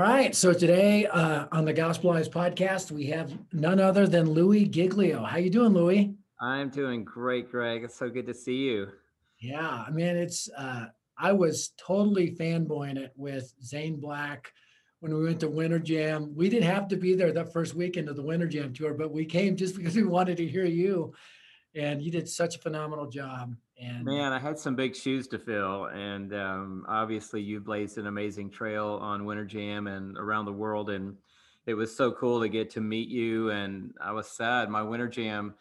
All right. So today uh, on the Gospelize podcast, we have none other than Louie Giglio. How you doing, Louie? I'm doing great, Greg. It's so good to see you. Yeah, I mean, it's uh, I was totally fanboying it with Zane Black when we went to Winter Jam. We didn't have to be there that first weekend of the Winter Jam tour, but we came just because we wanted to hear you. And you did such a phenomenal job. And man, I had some big shoes to fill, and um, obviously you blazed an amazing trail on Winter Jam and around the world, and it was so cool to get to meet you. And I was sad my Winter Jam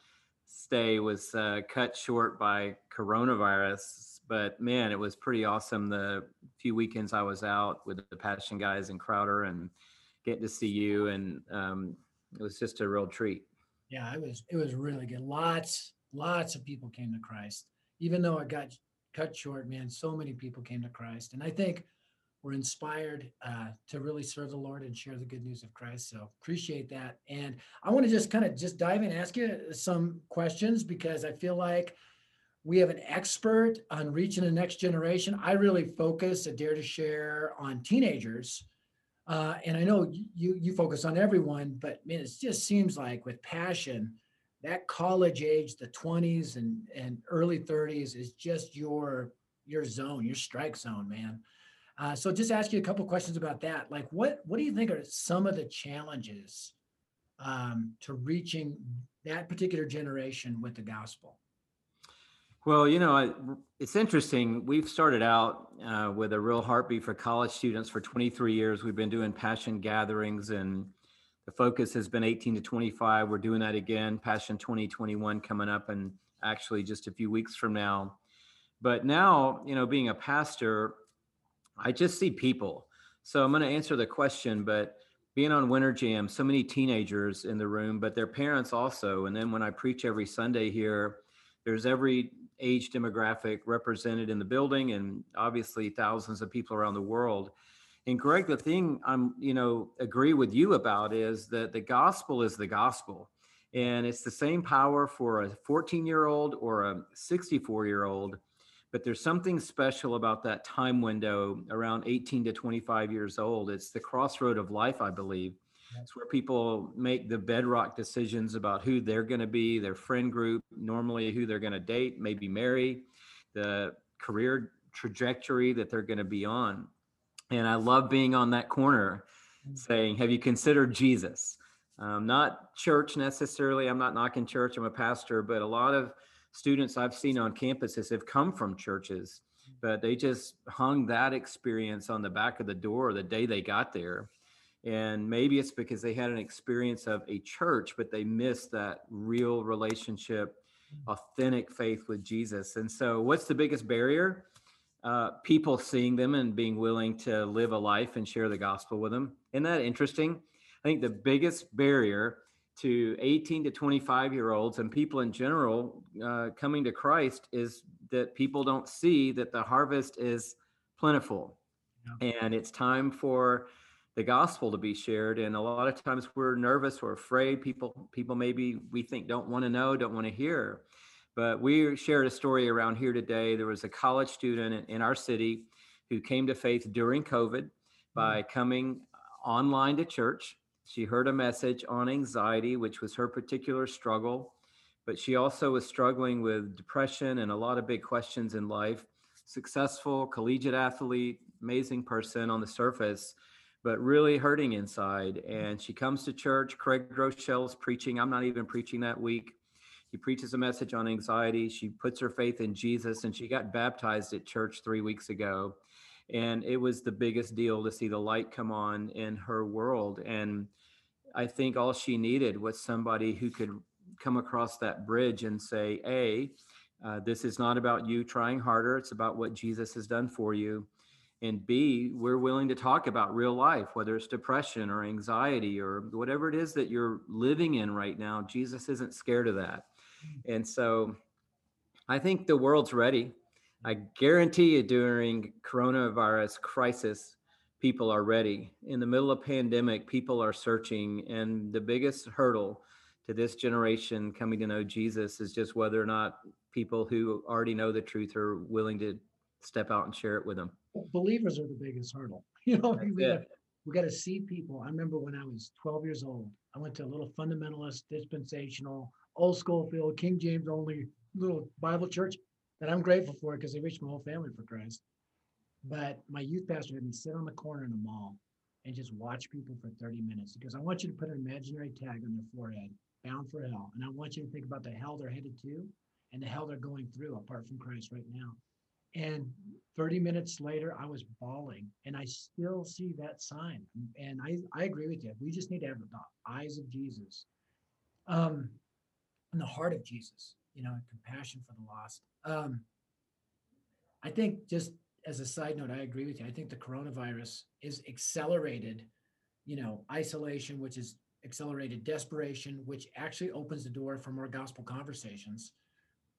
stay was uh, cut short by coronavirus, but man, it was pretty awesome. The few weekends I was out with the Passion guys and Crowder, and getting to see you, and um, it was just a real treat. Yeah, it was it was really good. Lots lots of people came to Christ. Even though it got cut short, man, so many people came to Christ. And I think we're inspired uh, to really serve the Lord and share the good news of Christ. So appreciate that. And I want to just kind of just dive in ask you some questions because I feel like we have an expert on reaching the next generation. I really focus at Dare 2 Share on teenagers. Uh, and I know you you focus on everyone, but man, it just seems like with passion, that college age, the 20s and, and early 30s is just your your zone, your strike zone, man. Uh, so just ask you a couple questions about that. Like what what do you think are some of the challenges um, to reaching that particular generation with the gospel? Well, you know, it's interesting. We've started out uh, with a real heartbeat for college students for 23 years. We've been doing passion gatherings and the focus has been 18 to 25. We're doing that again, Passion 2021 coming up and actually just a few weeks from now. But now, you know, being a pastor, I just see people. So I'm going to answer the question, but being on Winter Jam, so many teenagers in the room, but their parents also. And then when I preach every Sunday here, there's every age demographic represented in the building and obviously thousands of people around the world. And Greg, the thing I'm, you know, agree with you about is that the gospel is the gospel. And it's the same power for a 14 year old or a 64 year old. But there's something special about that time window around 18 to 25 years old. It's the crossroad of life, I believe. It's where people make the bedrock decisions about who they're going to be, their friend group, normally who they're going to date, maybe marry, the career trajectory that they're going to be on. And I love being on that corner mm. saying, Have you considered Jesus? Um, not church necessarily. I'm not knocking church. I'm a pastor, but a lot of students I've seen on campuses have come from churches, mm. but they just hung that experience on the back of the door the day they got there. And maybe it's because they had an experience of a church, but they missed that real relationship, mm. authentic faith with Jesus. And so, what's the biggest barrier? Uh, people seeing them and being willing to live a life and share the gospel with them. Isn't that interesting? I think the biggest barrier to 18 to 25 year olds and people in general uh, coming to Christ is that people don't see that the harvest is plentiful yeah. and it's time for the gospel to be shared and a lot of times we're nervous or afraid people people maybe we think don't want to know don't want to hear but we shared a story around here today. There was a college student in our city who came to faith during COVID by mm. coming online to church. She heard a message on anxiety, which was her particular struggle, but she also was struggling with depression and a lot of big questions in life. Successful collegiate athlete, amazing person on the surface, but really hurting inside. And she comes to church. Craig Groeschel's preaching. I'm not even preaching that week. He preaches a message on anxiety. She puts her faith in Jesus and she got baptized at church three weeks ago. And it was the biggest deal to see the light come on in her world. And I think all she needed was somebody who could come across that bridge and say, A, uh, this is not about you trying harder. It's about what Jesus has done for you. And B, we're willing to talk about real life, whether it's depression or anxiety or whatever it is that you're living in right now. Jesus isn't scared of that. And so I think the world's ready. I guarantee you during coronavirus crisis, people are ready. In the middle of pandemic, people are searching. And the biggest hurdle to this generation coming to know Jesus is just whether or not people who already know the truth are willing to step out and share it with them. Believers are the biggest hurdle. You know, we have, we got to see people. I remember when I was 12 years old, I went to a little fundamentalist, dispensational, old school field, King James only little Bible church that I'm grateful for because they reached my whole family for Christ. But my youth pastor had me sit on the corner in the mall and just watch people for 30 minutes because I want you to put an imaginary tag on their forehead, bound for hell. And I want you to think about the hell they're headed to and the hell they're going through apart from Christ right now. And 30 minutes later, I was bawling, and I still see that sign. And I, I agree with you. We just need to have the eyes of Jesus, um, and the heart of Jesus. You know, compassion for the lost. Um, I think just as a side note, I agree with you. I think the coronavirus is accelerated, you know, isolation, which is accelerated desperation, which actually opens the door for more gospel conversations.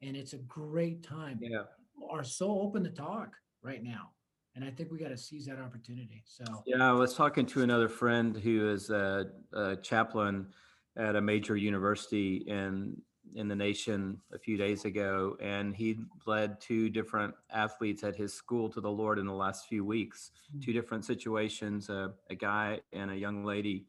And it's a great time. Yeah. People are so open to talk right now. And I think we got to seize that opportunity. So, yeah, I was talking to another friend who is a, a chaplain at a major university in in the nation a few days ago, and he led two different athletes at his school to the Lord in the last few weeks. Mm-hmm. Two different situations: uh, a guy and a young lady.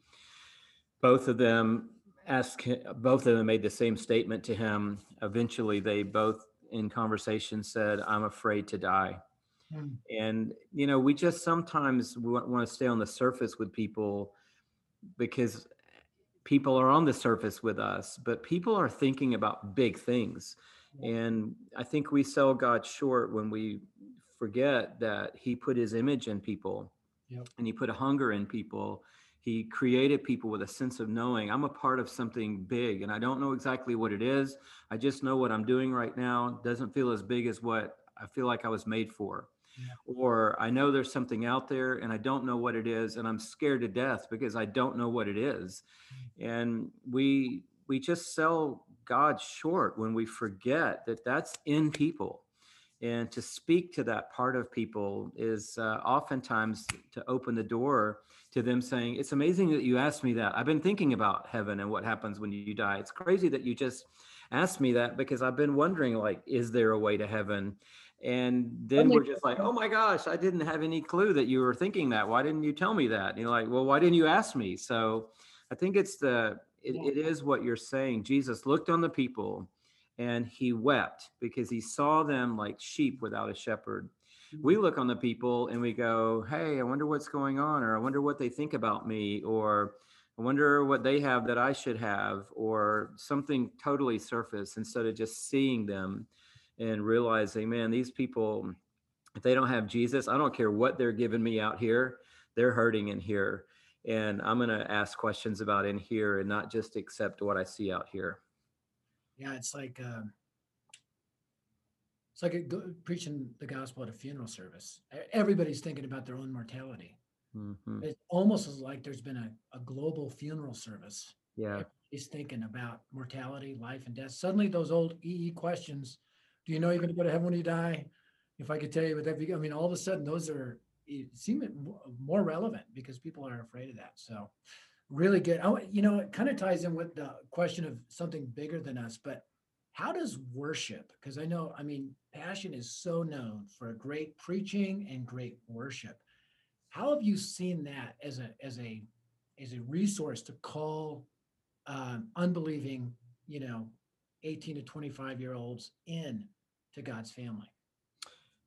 Both of them asked. Both of them made the same statement to him. Eventually, they both, in conversation, said, "I'm afraid to die." Mm-hmm. And you know, we just sometimes want to stay on the surface with people because people are on the surface with us, but people are thinking about big things. And I think we sell God short when we forget that He put His image in people yep. and He put a hunger in people. He created people with a sense of knowing I'm a part of something big and I don't know exactly what it is. I just know what I'm doing right now doesn't feel as big as what I feel like I was made for yeah. or I know there's something out there and I don't know what it is and I'm scared to death because I don't know what it is. Mm. And we we just sell God short when we forget that that's in people. And to speak to that part of people is uh, oftentimes to open the door to them saying, It's amazing that you asked me that. I've been thinking about heaven and what happens when you die. It's crazy that you just asked me that because I've been wondering, like, is there a way to heaven? And then we're just like oh my gosh i didn't have any clue that you were thinking that. Why didn't you tell me that? You're like well why didn't you ask me? So i think it's the it, it is what you're saying. Jesus looked on the people and he wept because he saw them like sheep without a shepherd. We mm-hmm. look on the people and we go hey i wonder what's going on or i wonder what they think about me or i wonder what they have that i should have or something totally surface instead of just seeing them and realizing, man, these people, if they don't have Jesus, I don't care what they're giving me out here, they're hurting in here. And I'm going to ask questions about in here and not just accept what I see out here. Yeah, it's like, um, it's like a, preaching the gospel at a funeral service. Everybody's thinking about their own mortality. Mm-hmm. It's almost as like there's been a, a global funeral service. Yeah. He's thinking about mortality, life, and death. Suddenly, those old EE questions do you know you're going to go to heaven when you die? If I could tell you, but that, I mean, all of a sudden, those are seem more relevant because people are afraid of that. So, really good. I, you know, it kind of ties in with the question of something bigger than us, but how does worship? Because I know, I mean, Passion is so known for great preaching and great worship. How have you seen that as a as a as a resource to call um, unbelieving, you know, 18 to 25 year olds in to God's family?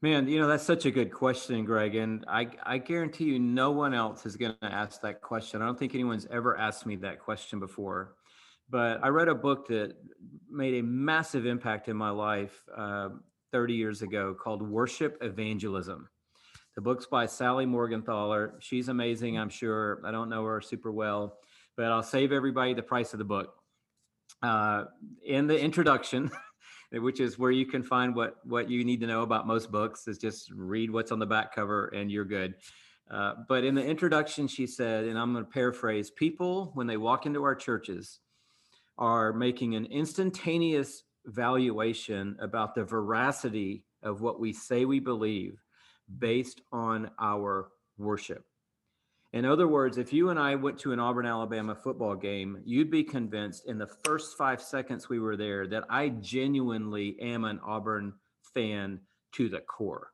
Man, you know, that's such a good question, Greg. And I, I guarantee you, no one else is going to ask that question. I don't think anyone's ever asked me that question before. But I read a book that made a massive impact in my life uh, 30 years ago called Worship Evangelism. The book's by Sally Morgenthaler. She's amazing, I'm sure. I don't know her super well, but I'll save everybody the price of the book uh, in the introduction, which is where you can find what what you need to know about most books, is just read what's on the back cover and you're good. Uh, but in the introduction, she said, and I'm going to paraphrase: people when they walk into our churches are making an instantaneous valuation about the veracity of what we say we believe based on our worship. In other words, if you and I went to an Auburn, Alabama football game, you'd be convinced in the first five seconds we were there that I genuinely am an Auburn fan to the core.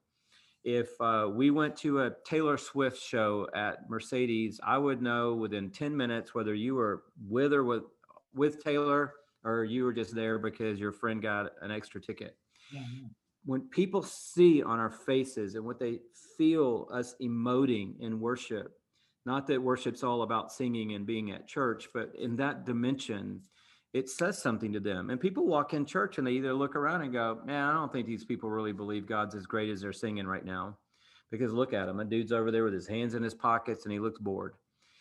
if uh, we went to a Taylor Swift show at Mercedes, I would know within 10 minutes whether you were with or with with Taylor or you were just there because your friend got an extra ticket. Yeah, yeah. When people see on our faces and what they feel us emoting in worship, not that worship's all about singing and being at church, but in that dimension, it says something to them. And people walk in church and they either look around and go, Man, I don't think these people really believe God's as great as they're singing right now. Because look at him. A dude's over there with his hands in his pockets and he looks bored.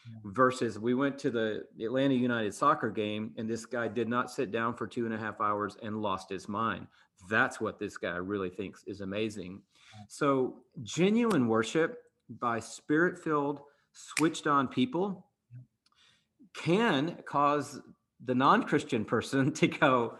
Yeah. Versus we went to the Atlanta United soccer game and this guy did not sit down for two and a half hours and lost his mind. That's what this guy really thinks is amazing. So, genuine worship by spirit filled, switched on people can cause the non-Christian person to go,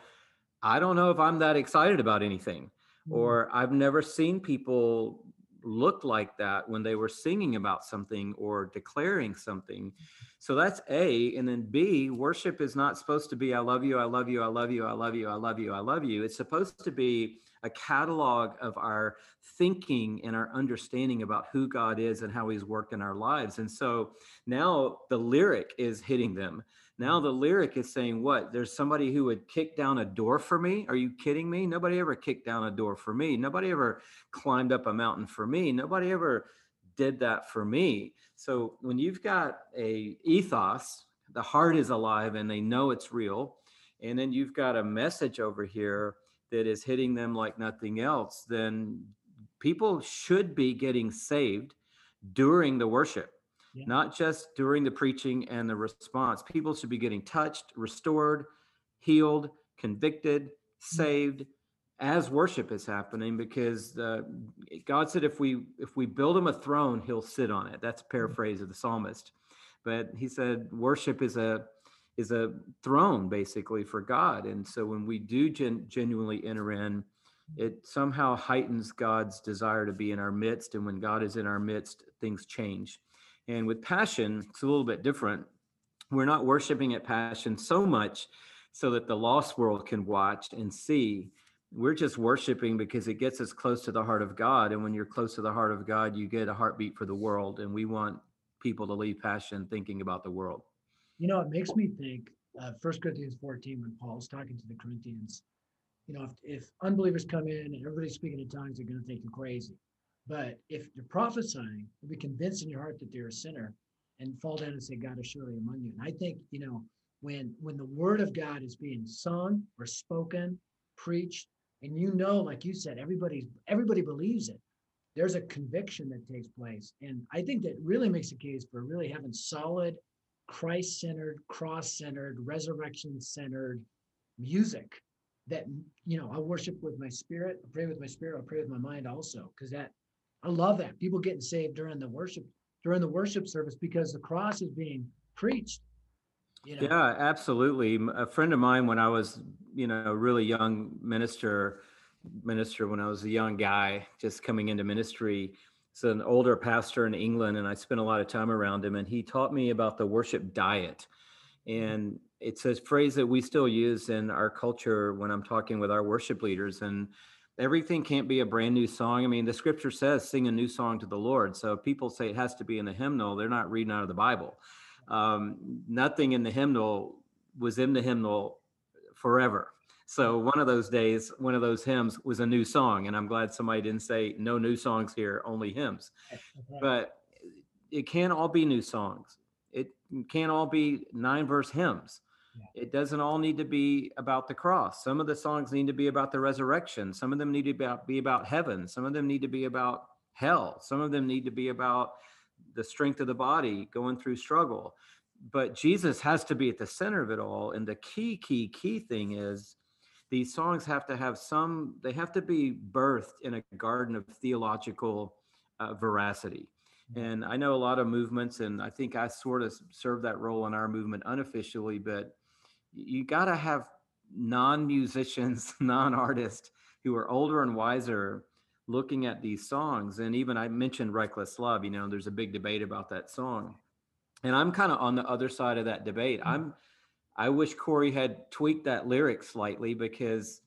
I don't know if I'm that excited about anything. Mm. Or I've never seen people look like that when they were singing about something or declaring something. So that's A. And then B, worship is not supposed to be, I love you, I love you, I love you, I love you, I love you, I love you. It's supposed to be a catalog of our thinking and our understanding about who God is and how he's worked in our lives. And so now the lyric is hitting them. Now mm. the lyric is saying, What? There's somebody who would kick down a door for me? Are you kidding me? Nobody ever kicked down a door for me. Nobody ever climbed up a mountain for me. Nobody ever did that for me. So when you've got a ethos, the heart is alive and they know it's real, and then you've got a message over here that is hitting them like nothing else, then people should be getting saved during the worship Yeah. not just during the preaching and the response. People should be getting touched, restored, healed, convicted, saved as worship is happening because uh, God said if we if we build him a throne, he'll sit on it. That's a paraphrase of the psalmist. But he said worship is a is a throne basically for God. And so when we do gen- genuinely enter in, it somehow heightens God's desire to be in our midst. And when God is in our midst, things change. And with passion, it's a little bit different. We're not worshiping at passion so much so that the lost world can watch and see. We're just worshiping because it gets us close to the heart of God. And when you're close to the heart of God, you get a heartbeat for the world. And we want people to leave passion thinking about the world. You know, it makes me think uh, 1 Corinthians 14 when Paul's talking to the Corinthians. You know, if, if unbelievers come in and everybody's speaking in tongues, they're going to think you're crazy. But if you're prophesying, you'll be convinced in your heart that they're a sinner and fall down and say, God is surely among you. And I think, you know, when when the word of God is being sung or spoken, preached, and you know, like you said, everybody's everybody believes it. There's a conviction that takes place. And I think that really makes a case for really having solid, Christ-centered, cross-centered, resurrection-centered music that you know I worship with my spirit, I pray with my spirit, I pray with my mind also, because that I love that. People getting saved during the worship, during the worship service because the cross is being preached. You know? Yeah, absolutely. A friend of mine, when I was, you know, a really young minister, minister when I was a young guy, just coming into ministry, is an older pastor in England, and I spent a lot of time around him, and he taught me about the worship diet. And it's a phrase that we still use in our culture when I'm talking with our worship leaders. And everything can't be a brand new song. I mean, the scripture says sing a new song to the Lord. So if people say it has to be in the hymnal, they're not reading out of the Bible. Um, nothing in the hymnal was in the hymnal forever. So one of those days, one of those hymns was a new song. And I'm glad somebody didn't say no new songs here, only hymns. Okay. But it can't all be new songs. It can't all be nine verse hymns. Yeah. It doesn't all need to be about the cross. Some of the songs need to be about the resurrection. Some of them need to be about, be about heaven. Some of them need to be about hell. Some of them need to be about the strength of the body going through struggle. But Jesus has to be at the center of it all. And the key, key, key thing is these songs have to have some, they have to be birthed in a garden of theological uh, veracity. And I know a lot of movements, and I think I sort of serve that role in our movement unofficially, but you got to have non musicians, non artists who are older and wiser looking at these songs. And even I mentioned Reckless Love, you know, there's a big debate about that song. And I'm kind of on the other side of that debate. I'm, I wish Corey had tweaked that lyric slightly because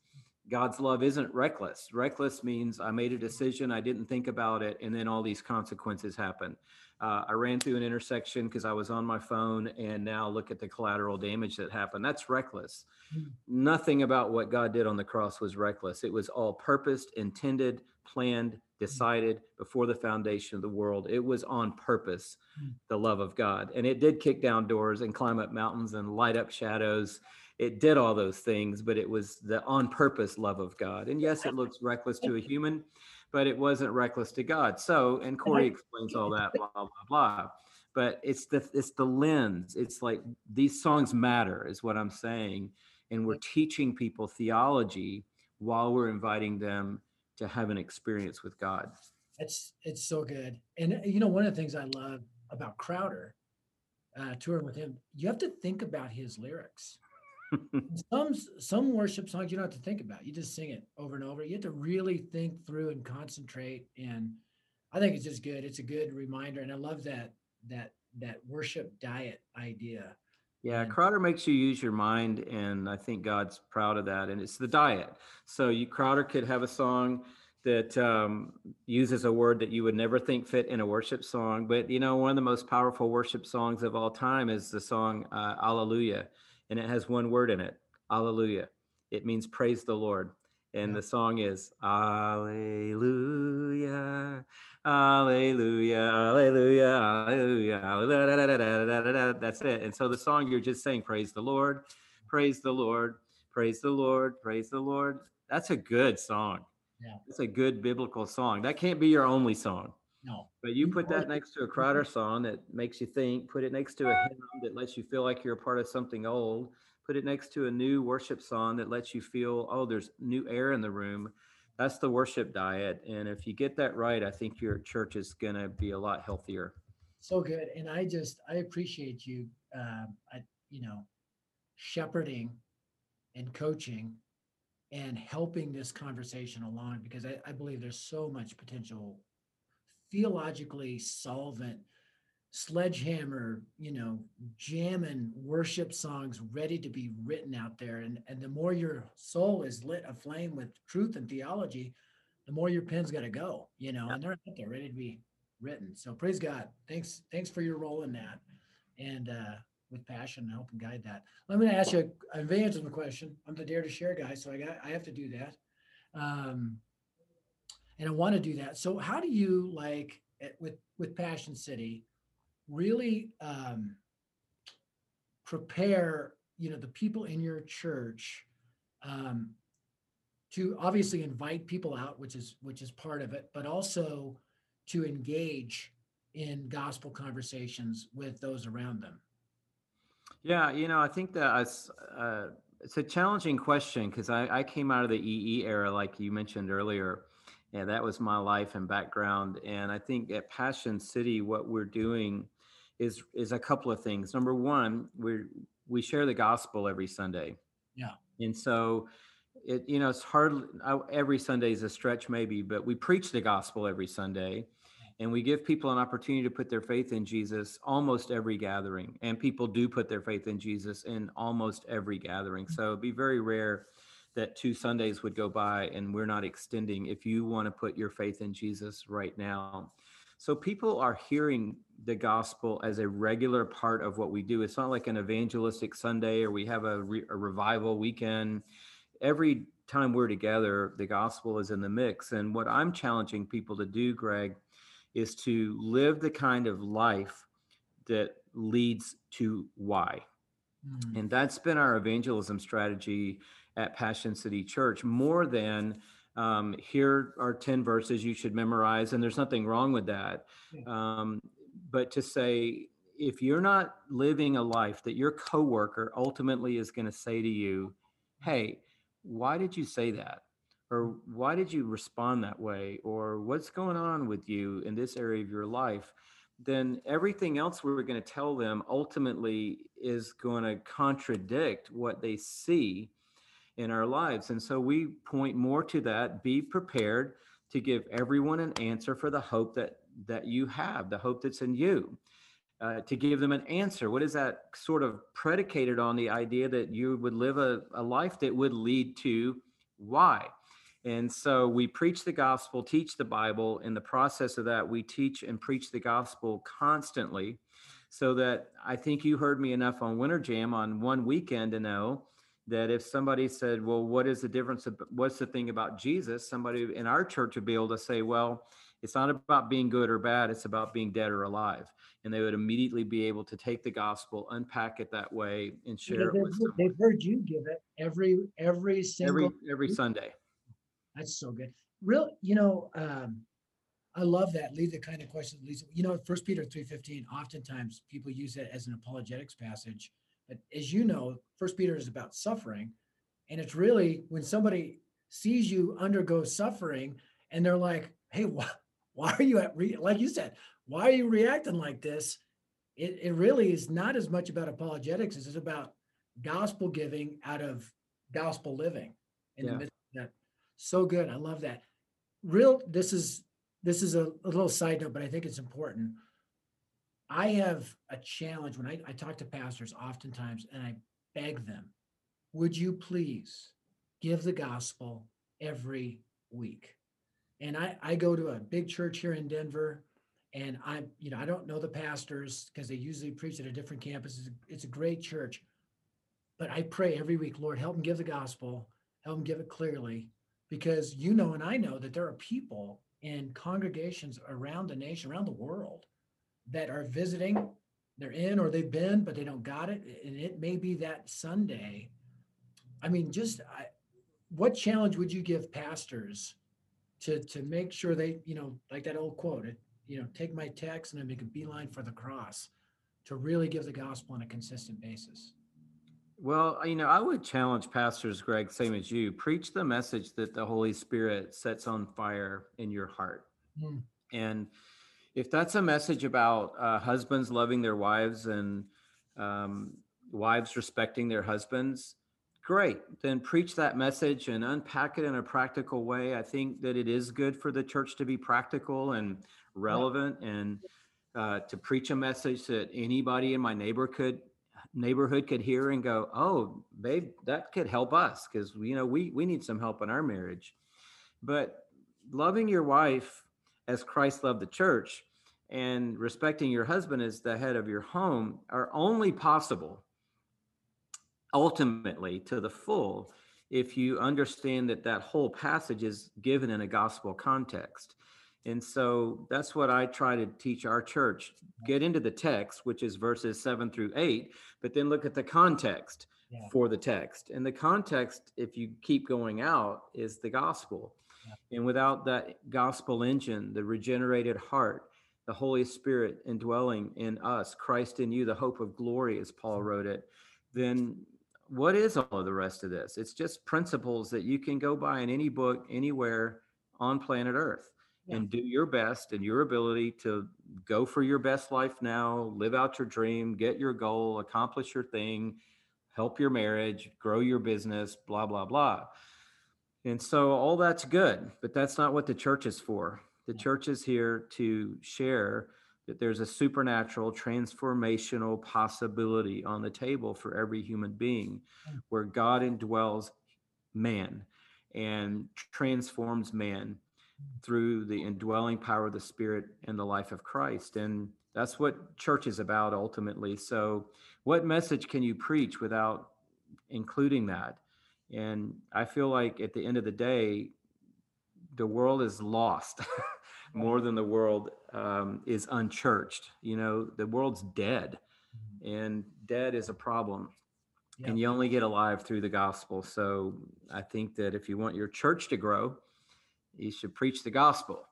God's love isn't reckless. Reckless means I made a decision, I didn't think about it, and then all these consequences happen. Uh, I ran through an intersection because I was on my phone, and now look at the collateral damage that happened. That's reckless. Mm. Nothing about what God did on the cross was reckless. It was all purposed, intended, planned, decided before the foundation of the world. It was on purpose, Mm. the love of God. And it did kick down doors and climb up mountains and light up shadows it did all those things, but it was the on purpose love of God. And yes, it looks reckless to a human, but it wasn't reckless to God. So, and Corey explains all that, blah, blah, blah. But it's the it's the lens. It's like these songs matter, is what I'm saying. And we're teaching people theology while we're inviting them to have an experience with God. It's it's so good. And you know, one of the things I love about Crowder, uh, touring with him, you have to think about his lyrics. some some worship songs you don't have to think about. You just sing it over and over. You have to really think through and concentrate. And I think it's just good. It's a good reminder. And I love that that that worship diet idea. Yeah, Crowder makes you use your mind, and I think God's proud of that. And it's the diet. So you Crowder could have a song that um, uses a word that you would never think fit in a worship song. But you know, one of the most powerful worship songs of all time is the song uh, "Alleluia," and it has one word in it, "Alleluia." It means praise the Lord, and Yeah. the song is "Alleluia." Hallelujah, hallelujah, hallelujah, hallelujah. That's it. And so the song you're just saying, praise the Lord, praise the Lord, praise the Lord, praise the Lord. That's a good song. Yeah. It's a good biblical song. That can't be your only song. No. But you You put that next to a Crowder song that makes you think, put it next to a hymn that lets you feel like you're a part of something old, put it next to a new worship song that lets you feel, oh, there's new air in the room. That's the worship diet. And if you get that right, I think your church is going to be a lot healthier. so good and i just i appreciate you um i you know shepherding and coaching and helping this conversation along because i, I believe there's so much potential theologically solvent sledgehammer you know jamming worship songs ready to be written out there and and the more your soul is lit aflame with truth and theology the more your pen's got to go you know and they're out there ready to be written. So praise God. Thanks, thanks for your role in that. And uh with passion, help and guide that. Let me ask you an evangelism question. I'm the dare to share guy, so I got I have to do that. Um and I want to do that. So how do you like with with Passion City really um prepare, you know, the people in your church um to obviously invite people out, which is which is part of it, but also to engage in gospel conversations with those around them. Yeah, you know, I think that uh, it's a challenging question because I, I came out of the EE era, like you mentioned earlier, and that was my life and background. And I think at Passion City, what we're doing is is a couple of things. Number one, we we share the gospel every Sunday. Yeah. And so, it you know, it's hard. Every Sunday is a stretch, maybe, but we preach the gospel every Sunday and we give people an opportunity to put their faith in Jesus almost every gathering. And people do put their faith in Jesus in almost every gathering. So it'd be very rare that two Sundays would go by and we're not extending if you want to put your faith in Jesus right now. So people are hearing the gospel as a regular part of what we do. It's not like an evangelistic Sunday or we have a, re- a revival weekend. Every time we're together, the gospel is in the mix. And what I'm challenging people to do, Greg, is to live the kind of life that leads to why. Mm, And that's been our evangelism strategy at Passion City Church more than um, here are 10 verses you should memorize, and there's nothing wrong with that. Um, but to say, if you're not living a life that your coworker ultimately is going to say to you, hey, why did you say that? Or why did you respond that way? Or what's going on with you in this area of your life? Then everything else we're going to tell them ultimately is going to contradict what they see in our lives. And so we point more to that be prepared to give everyone an answer for the hope that that you have, the hope that's in you. Uh, to give them an answer. What is that sort of predicated on the idea that you would live a, a life that would lead to why? And so we preach the gospel, teach the Bible. In the process of that, we teach and preach the gospel constantly. So that I think you heard me enough on Winter Jam on one weekend to know that if somebody said, Well, what is the difference? Of, what's the thing about Jesus? Somebody in our church would be able to say, Well, it's not about being good or bad, it's about being dead or alive. And they would immediately be able to take the gospel, unpack it that way, and share it They've, with someone. they've heard you give it every, every single. every every Sunday. That's so good. Real, you know, um, I love that. Lead the kind of question that leads. You know, First Peter three fifteen. Oftentimes, people use it as an apologetics passage, as you know, First Peter is about suffering, and it's really when somebody sees you undergo suffering, and they're like, "Hey, why, why are you at re-, like you said? Why are you reacting like this?" It it really is not as much about apologetics as it's about gospel giving out of gospel living in Yeah. the midst of that. So good. I love that. Real, this is this is a, a little side note, but I think it's important. I have a challenge when I, I talk to pastors oftentimes and I beg them, would you please give the gospel every week? And I, I go to a big church here in Denver and I, you know, I don't know the pastors because they usually preach at a different campus. It's a, it's a great church. But I pray every week, Lord, help them give the gospel, help them give it clearly, because you know and I know that there are people in congregations around the nation, around the world, that are visiting. They're in or they've been, but they don't got it. And it may be that Sunday. I mean, just I, what challenge would you give pastors to to make sure they, you know, like that old quote, it, you know, take my text and I make a beeline for the cross to really give the gospel on a consistent basis? Well, you know, I would challenge pastors, Greg, same as you. Preach the message that the Holy Spirit sets on fire in your heart. Mm. And if that's a message about uh, husbands loving their wives and um, wives respecting their husbands, great. Then preach that message and unpack it in a practical way. I think that it is good for the church to be practical and relevant and uh, to preach a message that anybody in my neighbor could neighborhood could hear and go, "Oh, babe, that could help us because you know we we need some help in our marriage." But loving your wife as Christ loved the church and respecting your husband as the head of your home are only possible ultimately to the full if you understand that that whole passage is given in a gospel context. And so that's what I try to teach our church. Get into the text, which is verses seven through eight, but then look at the context Yeah. for the text. And the context, if you keep going out, is the gospel. And without that gospel engine, the regenerated heart, the Holy Spirit indwelling in us, Christ in you, the hope of glory, as Paul wrote it, then what is all of the rest of this? It's just principles that you can go by in any book, anywhere on planet Earth Yeah. and do your best and your ability to go for your best life now, live out your dream, get your goal, accomplish your thing, help your marriage, grow your business, blah, blah, blah. And so all that's good, but that's not what the church is for. The church is here to share that there's a supernatural transformational possibility on the table for every human being Mm. where God indwells man and transforms man through the indwelling power of the spirit and the life of Christ. And that's what church is about ultimately. So what message can you preach without including that? And I feel like at the end of the day, the world is lost more than the world um, is unchurched. You know, the world's dead, and dead is a problem. And you only get alive through the gospel. So I think that if you want your church to grow, you should preach the gospel.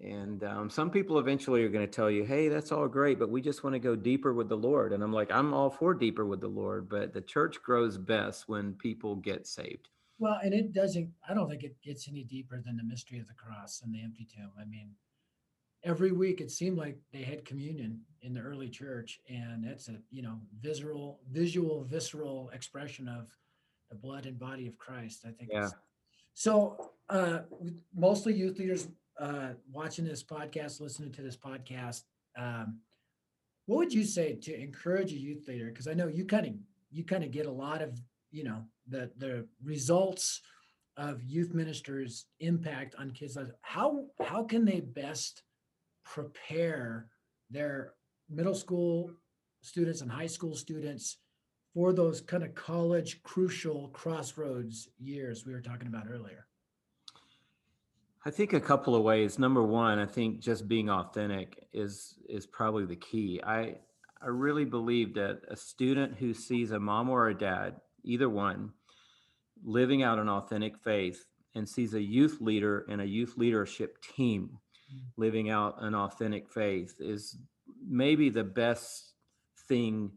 And um, some people eventually are going to tell you, hey, that's all great, but we just want to go deeper with the Lord. And I'm like, I'm all for deeper with the Lord, but the church grows best when people get saved. Well, and it doesn't, I don't think it gets any deeper than the mystery of the cross and the empty tomb. I mean, every week it seemed like they had communion in the early church, and that's a, you know, visceral, visual, visceral expression of the blood and body of Christ. I think. Yeah. So, uh, mostly youth leaders uh, watching this podcast, listening to this podcast, um, what would you say to encourage a youth leader? Because I know you kind of you kind of get a lot of you know the the results of youth ministers' impact on kids' lives, how how can they best prepare their middle school students and high school students for those kind of college crucial crossroads years we were talking about earlier? I think a couple of ways. Number one, I think just being authentic is is probably the key. I I really believe that a student who sees a mom or a dad, either one, living out an authentic faith and sees a youth leader and a youth leadership team Mm. living out an authentic faith is maybe the best thing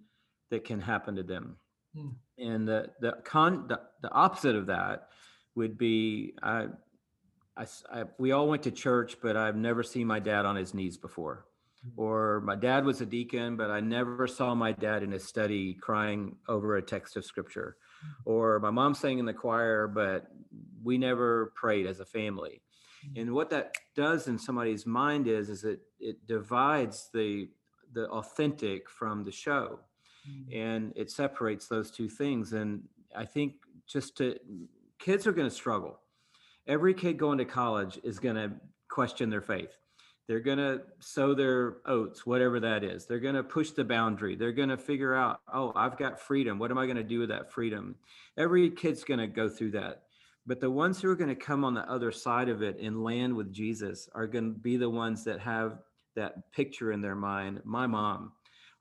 that can happen to them. Mm. And the the con the, the opposite of that would be I, I s- I- we all went to church, but I've never seen my dad on his knees before. Mm. Or my dad was a deacon, but I never saw my dad in his study crying over a text of scripture. Or my mom sang in the choir, but we never prayed as a family. Mm. And what that does in somebody's mind is, is it it divides the the authentic from the show and it separates those two things and i think just to kids are going to struggle every kid going to college is going to question their faith. They're going to sow their oats whatever that is. They're going to push the boundary. They're going to figure out oh i've got freedom. What am i going to do with that freedom? Every kid's going to go through that. But the ones who are going to come on the other side of it and land with jesus are going to be the ones that have that picture in their mind my mom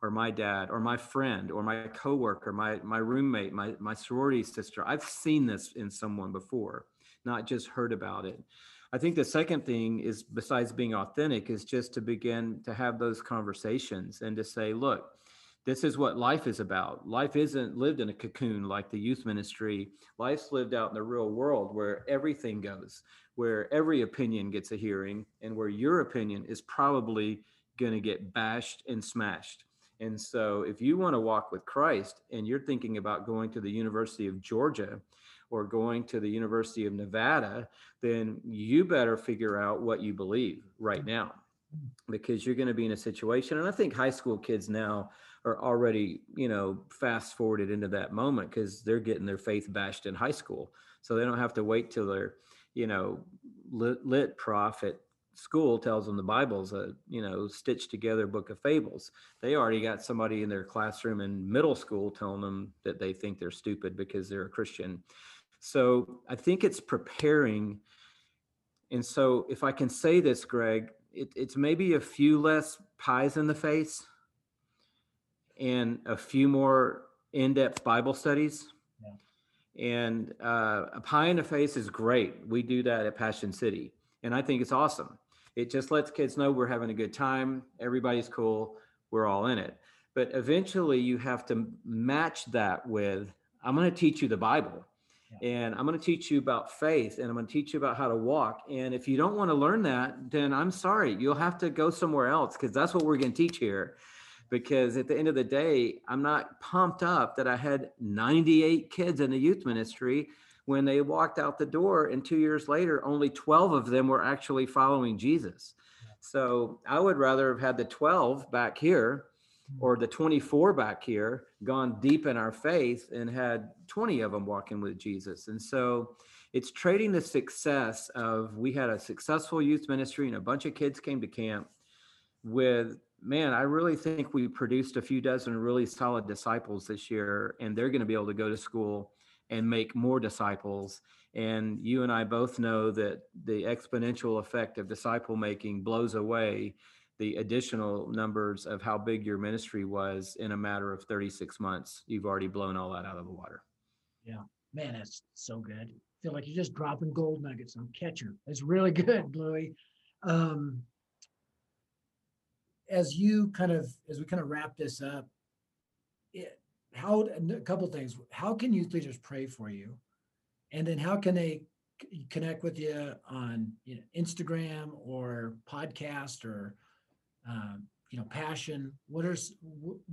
or my dad or my friend or my coworker, my my roommate, my my sorority sister. I've seen this in someone before, not just heard about it. I think the second thing is besides being authentic is just to begin to have those conversations and to say, look, this is what life is about. Life isn't lived in a cocoon like the youth ministry. Life's lived out in the real world where everything goes, where every opinion gets a hearing, and where your opinion is probably going to get bashed and smashed. And so, if you want to walk with Christ and you're thinking about going to the University of Georgia or going to the University of Nevada, then you better figure out what you believe right mm. now because you're going to be in a situation. And I think high school kids now are already, you know, fast forwarded into that moment because they're getting their faith bashed in high school. So they don't have to wait till they're, you know, lit, lit prof at school tells them the Bible's a, you know, stitched together book of fables. They already got somebody in their classroom in middle school telling them that they think they're stupid because they're a Christian. So I think it's preparing. And so if I can say this, Greg, it, it's maybe a few less pies in the face and a few more in-depth Bible studies. And uh, a pie in the face is great. We do that at Passion City, and I think it's awesome. It just lets kids know we're having a good time. Everybody's cool. We're all in it. But eventually, you have to match that with I'm going to teach you the Bible. And I'm going to teach you about faith and I'm going to teach you about how to walk. And if you don't want to learn that, then I'm sorry. You'll have to go somewhere else because that's what we're going to teach here. Because at the end of the day, I'm not pumped up that I had 98 kids in the youth ministry when they walked out the door. And two years later, only 12 of them were actually following Jesus. So I would rather have had the 12 back here or the 24 back here gone deep in our faith and had 20 of them walking with Jesus. And so it's trading the success of we had a successful youth ministry and a bunch of kids came to camp with man, I really think we produced a few dozen really solid disciples this year and they're going to be able to go to school and make more disciples. And you and I both know that the exponential effect of disciple making blows away the additional numbers of how big your ministry was in a matter of 36 months. You've already blown all that out of the water. Yeah, man, that's so good. feel like you're just dropping gold nuggets on catcher. It's really good, Louie. Um, as you kind of as we kind of wrap this up, it, how a couple things. How can youth leaders pray for you, and then how can they connect with you on you know, Instagram or podcast or um, you know passion? What are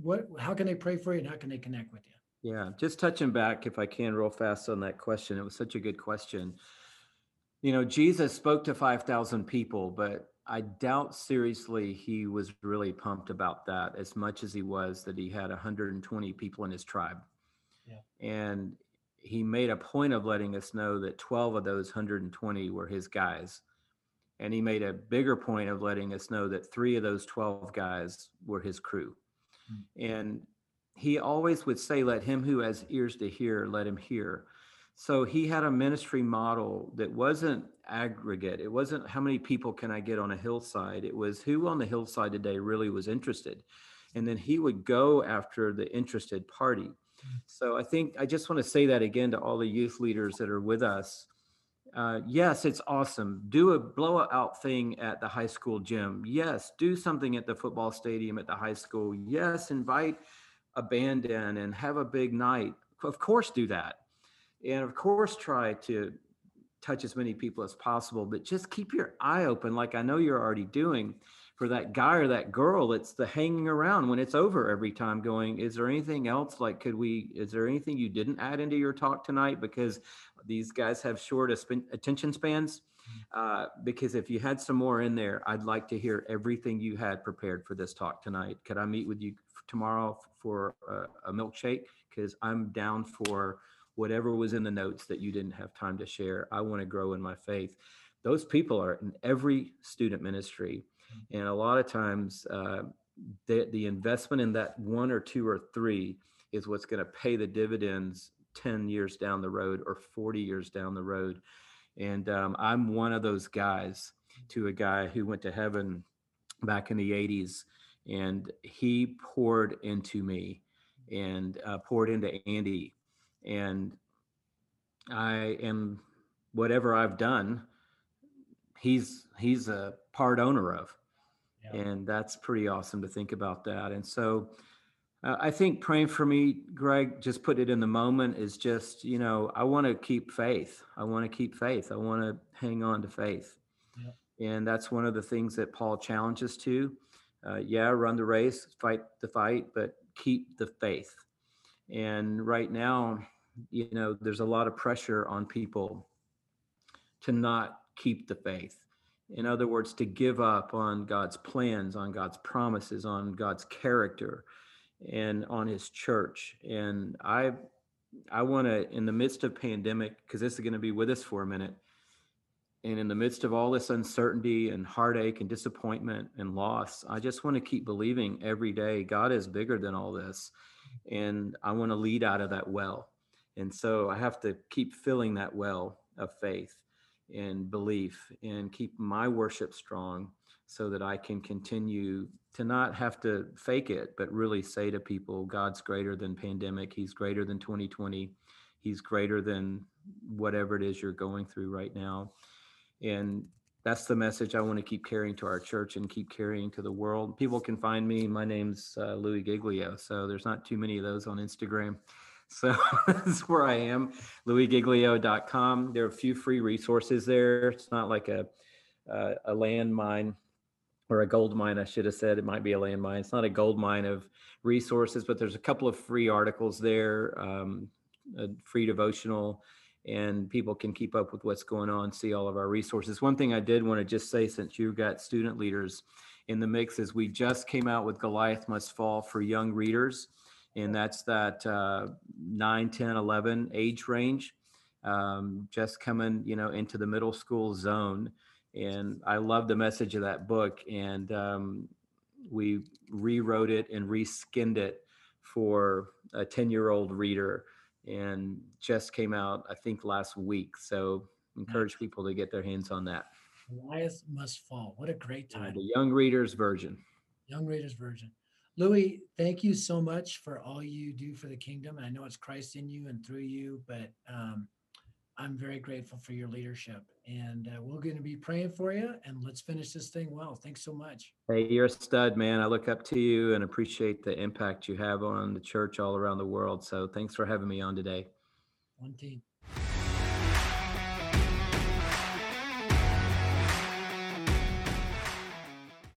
what? How can they pray for you, and how can they connect with you? Yeah, just touching back, if I can, real fast on that question. It was such a good question. You know, Jesus spoke to 5,000 people, but I doubt seriously he was really pumped about that as much as he was that he had 120 people in his tribe. Yeah. And he made a point of letting us know that 12 of those 120 were his guys. And he made a bigger point of letting us know that three of those 12 guys were his crew. Hmm. And he always would say, Let him who has ears to hear, let him hear. So he had a ministry model that wasn't aggregate. It wasn't how many people can I get on a hillside. It was who on the hillside today really was interested. And then he would go after the interested party. Hmm. So I think I just want to say that again to all the youth leaders that are with us. Uh, yes, it's awesome. Do a blowout thing at the high school gym. Yes, do something at the football stadium at the high school. Yes, invite a band in and have a big night. Of course, do that. And of course, try to touch as many people as possible, but just keep your eye open, like I know you're already doing, for that guy or that girl it's the hanging around when it's over every time going, is there anything else? Like, could we, is there anything you didn't add into your talk tonight? Because these guys have short attention spans. Uh, because if you had some more in there, I'd like to hear everything you had prepared for this talk tonight. Could I meet with you tomorrow for a, a milkshake? Because I'm down for whatever was in the notes that you didn't have time to share. I want to grow in my faith. Those people are in every student ministry. And a lot of times, uh, the, the investment in that one or two or three is what's going to pay the dividends 10 years down the road or 40 years down the road. And um, I'm one of those guys to a guy who went to heaven back in the 80s and he poured into me and uh, poured into Andy. And I am whatever I've done, he's he's a part owner of. Yeah. And that's pretty awesome to think about that. And so uh, I think praying for me, Greg, just put it in the moment is just, you know, I want to keep faith. I want to keep faith. I want to hang on to faith. And that's one of the things that Paul challenges to. Uh, yeah, run the race, fight the fight, but keep the faith. And right now, you know, there's a lot of pressure on people to not keep the faith. In other words, to give up on God's plans, on God's promises, on God's character, and on His church. And I, I want to, in the midst of pandemic, because this is going to be with us for a minute, and in the midst of all this uncertainty and heartache and disappointment and loss, I just want to keep believing every day God is bigger than all this, and I want to lead out of that well. And so I have to keep filling that well of faith and belief and keep my worship strong so that I can continue to not have to fake it, but really say to people, God's greater than pandemic. He's greater than 2020. He's greater than whatever it is you're going through right now. And that's the message I want to keep carrying to our church and keep carrying to the world. People can find me. My name's uh, Louie Giglio. So there's not too many of those on Instagram. So that's where I am, louiegiglio.com. There are a few free resources there. It's not like a, uh, a landmine or a gold mine, I should have said. It might be a landmine. It's not a gold mine of resources, but there's a couple of free articles there, um, a free devotional, and people can keep up with what's going on, see all of our resources. One thing I did want to just say, since you've got student leaders in the mix, is we just came out with Goliath Must Fall for young readers and that's that uh, 9 10 11 age range um, just coming you know into the middle school zone and i love the message of that book and um, we rewrote it and reskinned it for a 10 year old reader and just came out i think last week so encourage people to get their hands on that Goliath must fall. What a great uh, time. the young readers version Young Readers version. Louie, thank you so much for all you do for the kingdom. I know it's Christ in you and through you, but um, I'm very grateful for your leadership. And uh, we're going to be praying for you. And let's finish this thing well. Thanks so much. Hey, you're a stud, man. I look up to you and appreciate the impact you have on the church all around the world. So thanks for having me on today. One team.